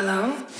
Thank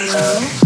Halo.